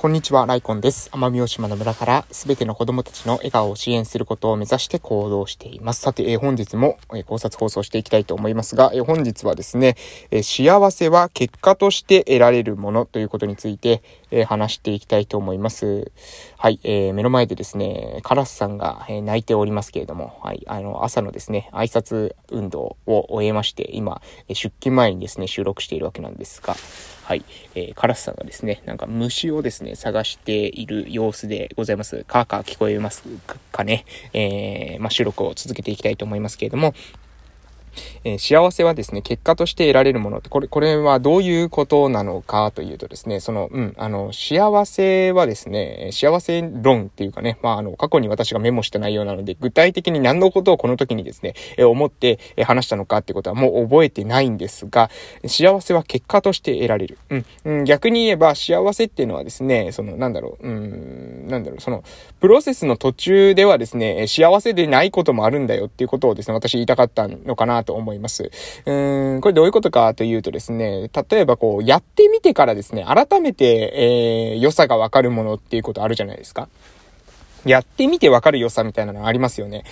こんにちは、ライコンです。奄美大島の村からすべての子供たちの笑顔を支援することを目指して行動しています。さて、えー、本日も、えー、考察放送していきたいと思いますが、えー、本日はですね、え幸せは結果として得られるものということについて、え話していきたいと思います。はい、えー目の前でですね、カラスさんが、え泣いておりますけれども、はい、あの、朝のですね、挨拶運動を終えまして、今、出勤前にですね、収録しているわけなんですが、はい、えー、カラスさんがですね、なんか虫をですね、探している様子でございます。カーカー聞こえますかね？えー、まあ、収録を続けていきたいと思いますけれども、えー、幸せはですね、結果として得られるものって、これ、これはどういうことなのかというとですね、その、うん、あの、幸せはですね、幸せ論っていうかね、まあ、あの、過去に私がメモした内容なので、具体的に何のことをこの時にですね、えー、思って、話したのかってことはもう覚えてないんですが、幸せは結果として得られる。うん、うん、逆に言えば、幸せっていうのはですね、その、なんだろう、うん、なんだろう、その、プロセスの途中ではですね、幸せでないこともあるんだよっていうことをですね、私言いたかったのかなと思います。うーん、これどういうことかというとですね、例えばこう、やってみてからですね、改めて、えー、良さがわかるものっていうことあるじゃないですか。やってみてわかる良さみたいなのありますよね。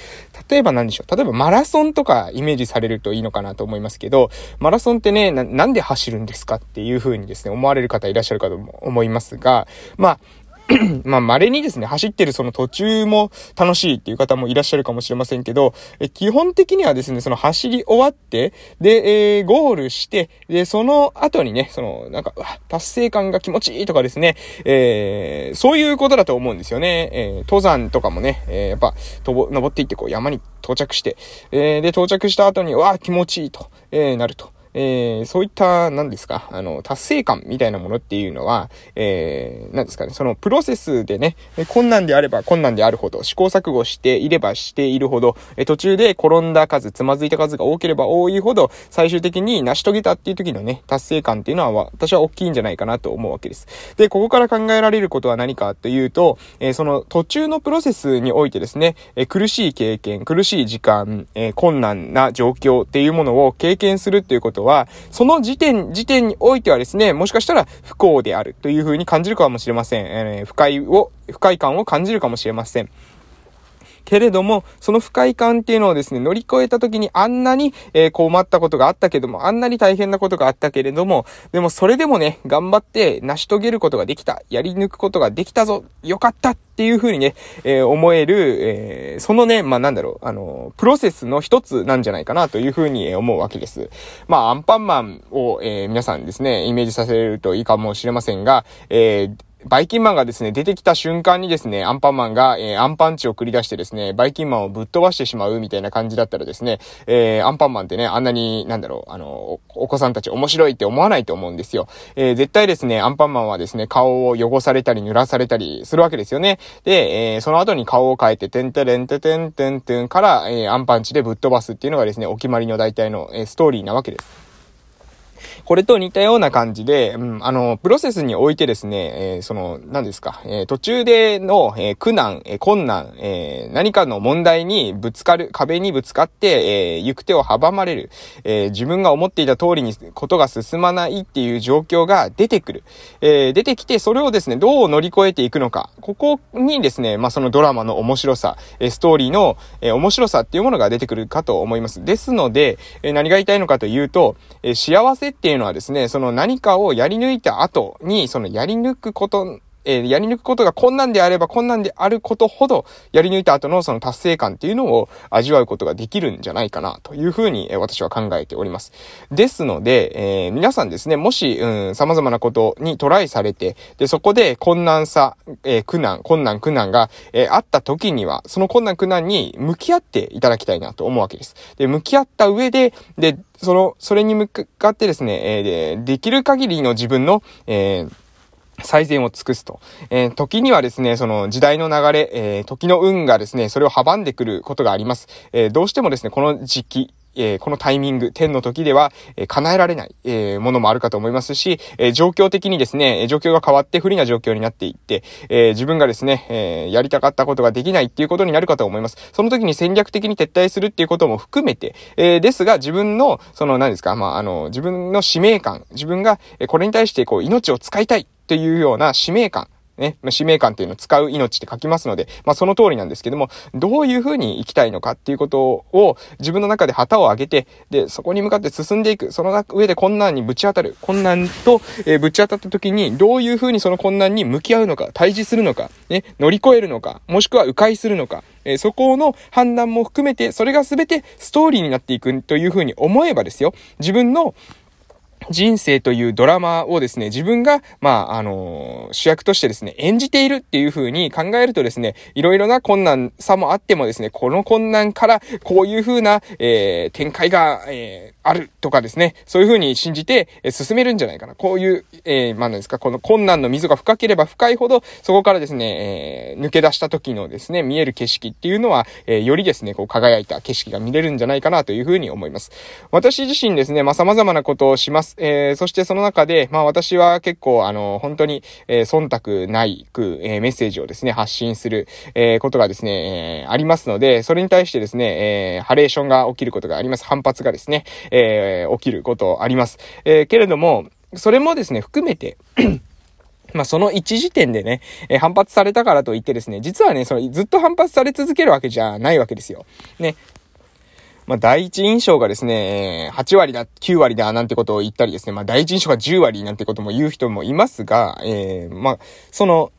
例えば何でしょう。例えばマラソンとかイメージされるといいのかなと思いますけど、マラソンってね、なんで走るんですかっていう風にですね、思われる方いらっしゃるかと思いますが、まあ、まあ、稀にですね、走ってるその途中も楽しいっていう方もいらっしゃるかもしれませんけど、え基本的にはですね、その走り終わって、で、えー、ゴールして、で、その後にね、その、なんか、達成感が気持ちいいとかですね、えー、そういうことだと思うんですよね。えー、登山とかもね、えー、やっぱ、とぼ、登っていってこう山に到着して、えー、で、到着した後に、わあ、気持ちいいと、えー、なると。えー、そういった、何ですか、あの、達成感みたいなものっていうのは、えー、何ですかね、そのプロセスでね、困難であれば困難であるほど、試行錯誤していればしているほど、え途中で転んだ数、つまずいた数が多ければ多いほど、最終的に成し遂げたっていう時のね、達成感っていうのは、私は大きいんじゃないかなと思うわけです。で、ここから考えられることは何かというと、えー、その途中のプロセスにおいてですね、え苦しい経験、苦しい時間、え困難な状況っていうものを経験するっていうことをは、その時点、時点においてはですね、もしかしたら不幸であるというふうに感じるかもしれません。えー、不快を、不快感を感じるかもしれません。けれども、その不快感っていうのをですね、乗り越えた時にあんなに、えー、困ったことがあったけども、あんなに大変なことがあったけれども、でもそれでもね、頑張って成し遂げることができた、やり抜くことができたぞ、よかったっていう風にね、えー、思える、えー、そのね、まあ、なんだろう、あの、プロセスの一つなんじゃないかなという風に思うわけです。まあ、アンパンマンを、えー、皆さんですね、イメージさせるといいかもしれませんが、え、バイキンマンがですね、出てきた瞬間にですね、アンパンマンが、えー、アンパンチを繰り出してですね、バイキンマンをぶっ飛ばしてしまうみたいな感じだったらですね、えー、アンパンマンってね、あんなに、なんだろう、あの、お子さんたち面白いって思わないと思うんですよ。えー、絶対ですね、アンパンマンはですね、顔を汚されたり濡らされたりするわけですよね。で、えー、その後に顔を変えて、てんてれんててんてんてんから、えー、アンパンチでぶっ飛ばすっていうのがですね、お決まりの大体の、えー、ストーリーなわけです。これと似たような感じで、うん、あの、プロセスにおいてですね、えー、その、何ですか、えー、途中での、えー、苦難、え困難、え何かの問題にぶつかる、壁にぶつかって、え行く手を阻まれる、え自分が思っていた通りにことが進まないっていう状況が出てくる。え出てきて、それをですね、どう乗り越えていくのか。ここにですね、まあ、そのドラマの面白さ、えストーリーの、え面白さっていうものが出てくるかと思います。ですので、え何が言いたいのかというと、え幸せっていうのはですね、その何かをやり抜いた後に、そのやり抜くことえー、やり抜くことが困難であれば困難であることほど、やり抜いた後のその達成感っていうのを味わうことができるんじゃないかな、というふうに、え、私は考えております。ですので、えー、皆さんですね、もし、うん、様々なことにトライされて、で、そこで困難さ、え苦難、困難、苦難が、えあった時には、その困難、苦難に向き合っていただきたいなと思うわけです。で、向き合った上で、で、その、それに向かってですね、えで、できる限りの自分の、えー最善を尽くすと。えー、時にはですね、その時代の流れ、えー、時の運がですね、それを阻んでくることがあります。えー、どうしてもですね、この時期、え、このタイミング、天の時では、え、叶えられない、え、ものもあるかと思いますし、え状況的にですね、状況が変わって不利な状況になっていって、え自分がですね、えやりたかったことができないっていうことになるかと思います。その時に戦略的に撤退するっていうことも含めて、えですが自分の、その何ですか、まあ、あの、自分の使命感、自分が、えこれに対してこう、命を使いたいというような使命感ね、使命感っていうのを使う命って書きますので、まあ、その通りなんですけども、どういうふうに生きたいのかっていうことを自分の中で旗を上げて、で、そこに向かって進んでいく。その上で困難にぶち当たる。困難と、えー、ぶち当たった時に、どういうふうにその困難に向き合うのか、対峙するのか、ね、乗り越えるのか、もしくは迂回するのか、えー、そこの判断も含めて、それが全てストーリーになっていくというふうに思えばですよ、自分の人生というドラマをですね、自分が、まあ、あのー、主役としてですね、演じているっていう風に考えるとですね、いろいろな困難さもあってもですね、この困難からこういう風な、えー、展開が、えー、あるとかですね、そういう風に信じて、え進めるんじゃないかな。こういう、えまあ、なんですか、この困難の溝が深ければ深いほど、そこからですね、え抜け出した時のですね、見える景色っていうのは、えよりですね、こう輝いた景色が見れるんじゃないかなという風に思います。私自身ですね、まあ、様々なことをします。えー、そしてその中で、まあ私は結構あの、本当に、えー、忖度ないく、えー、メッセージをですね、発信する、えー、ことがですね、えー、ありますので、それに対してですね、えー、ハレーションが起きることがあります。反発がですね、えー、起きることあります。えー、けれども、それもですね、含めて まあ、その一時点でね、えー、反発されたからといってですね、実はね、そのずっと反発され続けるわけじゃないわけですよ。ね。まあ、第一印象がですね、8割だ、9割だ、なんてことを言ったりですね、まあ、第一印象が10割なんてことも言う人もいますが、えー、まあ、その、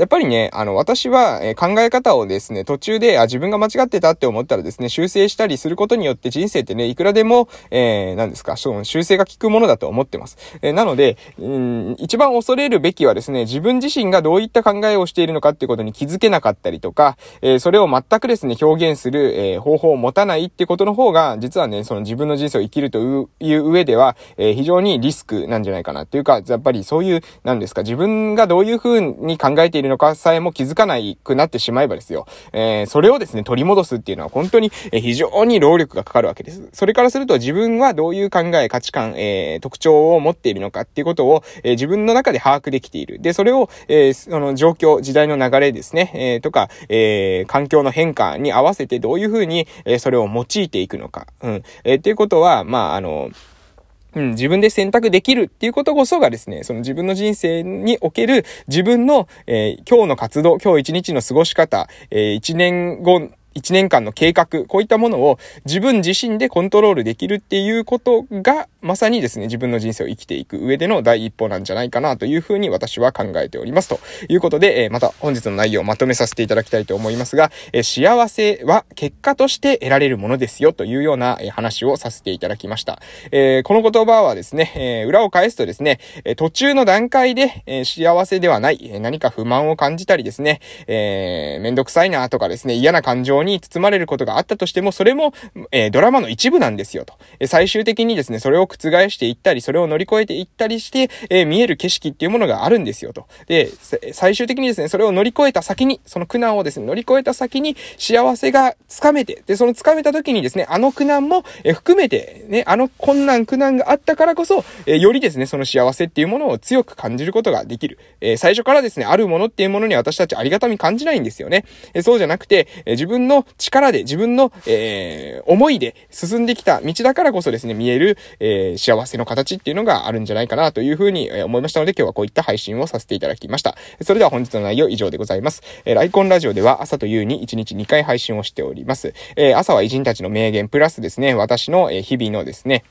やっぱりね、あの、私は、え考え方をですね、途中で、あ、自分が間違ってたって思ったらですね、修正したりすることによって人生ってね、いくらでも、えー、何ですか、その修正が効くものだと思ってます。えー、なので、うん、一番恐れるべきはですね、自分自身がどういった考えをしているのかってことに気づけなかったりとか、えー、それを全くですね、表現する、えー、方法を持たないってことの方が、実はね、その自分の人生を生きるという上では、えー、非常にリスクなんじゃないかなっていうか、やっぱりそういう、なんですか、自分がどういうふうに考えているのかさえも気づかないくなってしまえばですよ。えー、それをですね、取り戻すっていうのは本当に、え非常に労力がかかるわけです。それからすると自分はどういう考え、価値観、えー、特徴を持っているのかっていうことを、えー、自分の中で把握できている。で、それを、えー、その状況、時代の流れですね、えー、とか、えー、環境の変化に合わせてどういうふうに、えー、それを用いていくのか。うん。えー、っていうことは、まあ、あの、うん、自分で選択できるっていうことこそがですね、その自分の人生における自分の、えー、今日の活動、今日一日の過ごし方、えー、一年後1年間の計画、こういったものを自分自身でコントロールできるっていうことが、まさにですね、自分の人生を生きていく上での第一歩なんじゃないかなというふうに私は考えております。ということで、え、また本日の内容をまとめさせていただきたいと思いますが、え、幸せは結果として得られるものですよというような、え、話をさせていただきました。えこの言葉はですね、え裏を返すとですね、え途中の段階で、え幸せではない、何か不満を感じたりですね、えめんどくさいなとかですね、嫌な感情に包まれることがあったとしても、それも、えー、ドラマの一部なんですよと。え最終的にですね、それを覆していったり、それを乗り越えていったりして、えー、見える景色っていうものがあるんですよと。で、最終的にですね、それを乗り越えた先に、その苦難をですね、乗り越えた先に幸せがつかめて、で、そのつかめた時にですね、あの苦難も、え含めて、ね、あの困難苦難があったからこそ、えよりですね、その幸せっていうものを強く感じることができる。え最初からですね、あるものっていうものに私たちありがたみ感じないんですよね。えそうじゃなくて、え自分の力力で、自分の、えー、思いで進んできた道だからこそですね、見える、えー、幸せの形っていうのがあるんじゃないかなというふうに思いましたので、今日はこういった配信をさせていただきました。それでは本日の内容以上でございます。えー、ライコンラジオでは朝と夕に1日2回配信をしております。えー、朝は偉人たちの名言、プラスですね、私の、日々のですね、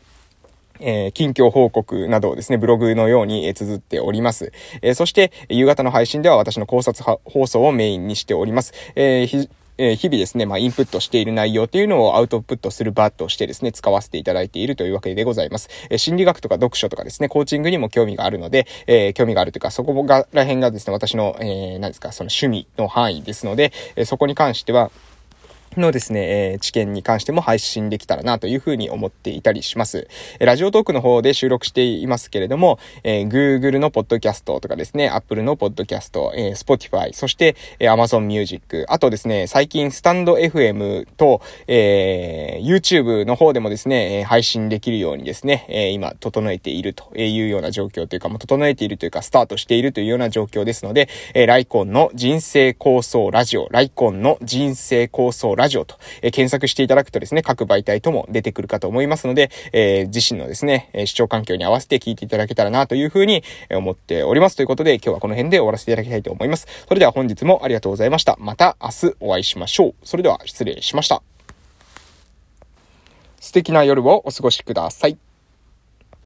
えー、近況報告などをですね、ブログのように、えー、綴っております。えー、そして、夕方の配信では私の考察放送をメインにしております。えー、え日々ですね、まあ、インプットしている内容というのをアウトプットする場としてですね、使わせていただいているというわけでございます。え心理学とか読書とかですね、コーチングにも興味があるので、え、興味があるというか、そこが、らへんがですね、私の、えー、何ですか、その趣味の範囲ですので、えそこに関しては、のですね、えー、知見に関しても配信できたらなというふうに思っていたりします。えラジオトークの方で収録していますけれども、えー、Google のポッドキャストとかですね、Apple のポッドキャスト、えー、Spotify、そして、えー、Amazon Music、あとですね、最近スタンド FM と、えー、YouTube の方でもですね、え配信できるようにですね、えー、今整えているというような状況というか、もう整えているというか、スタートしているというような状況ですので、えー、ライコンの人生構想ラジオ、ライコンの人生構想ラジオジオと、え検索していただくとですね、各媒体とも出てくるかと思いますので、え自身のですね、視聴環境に合わせて聞いていただけたらなというふうに思っております。ということで、今日はこの辺で終わらせていただきたいと思います。それでは本日もありがとうございました。また明日お会いしましょう。それでは失礼しました。素敵な夜をお過ごしください。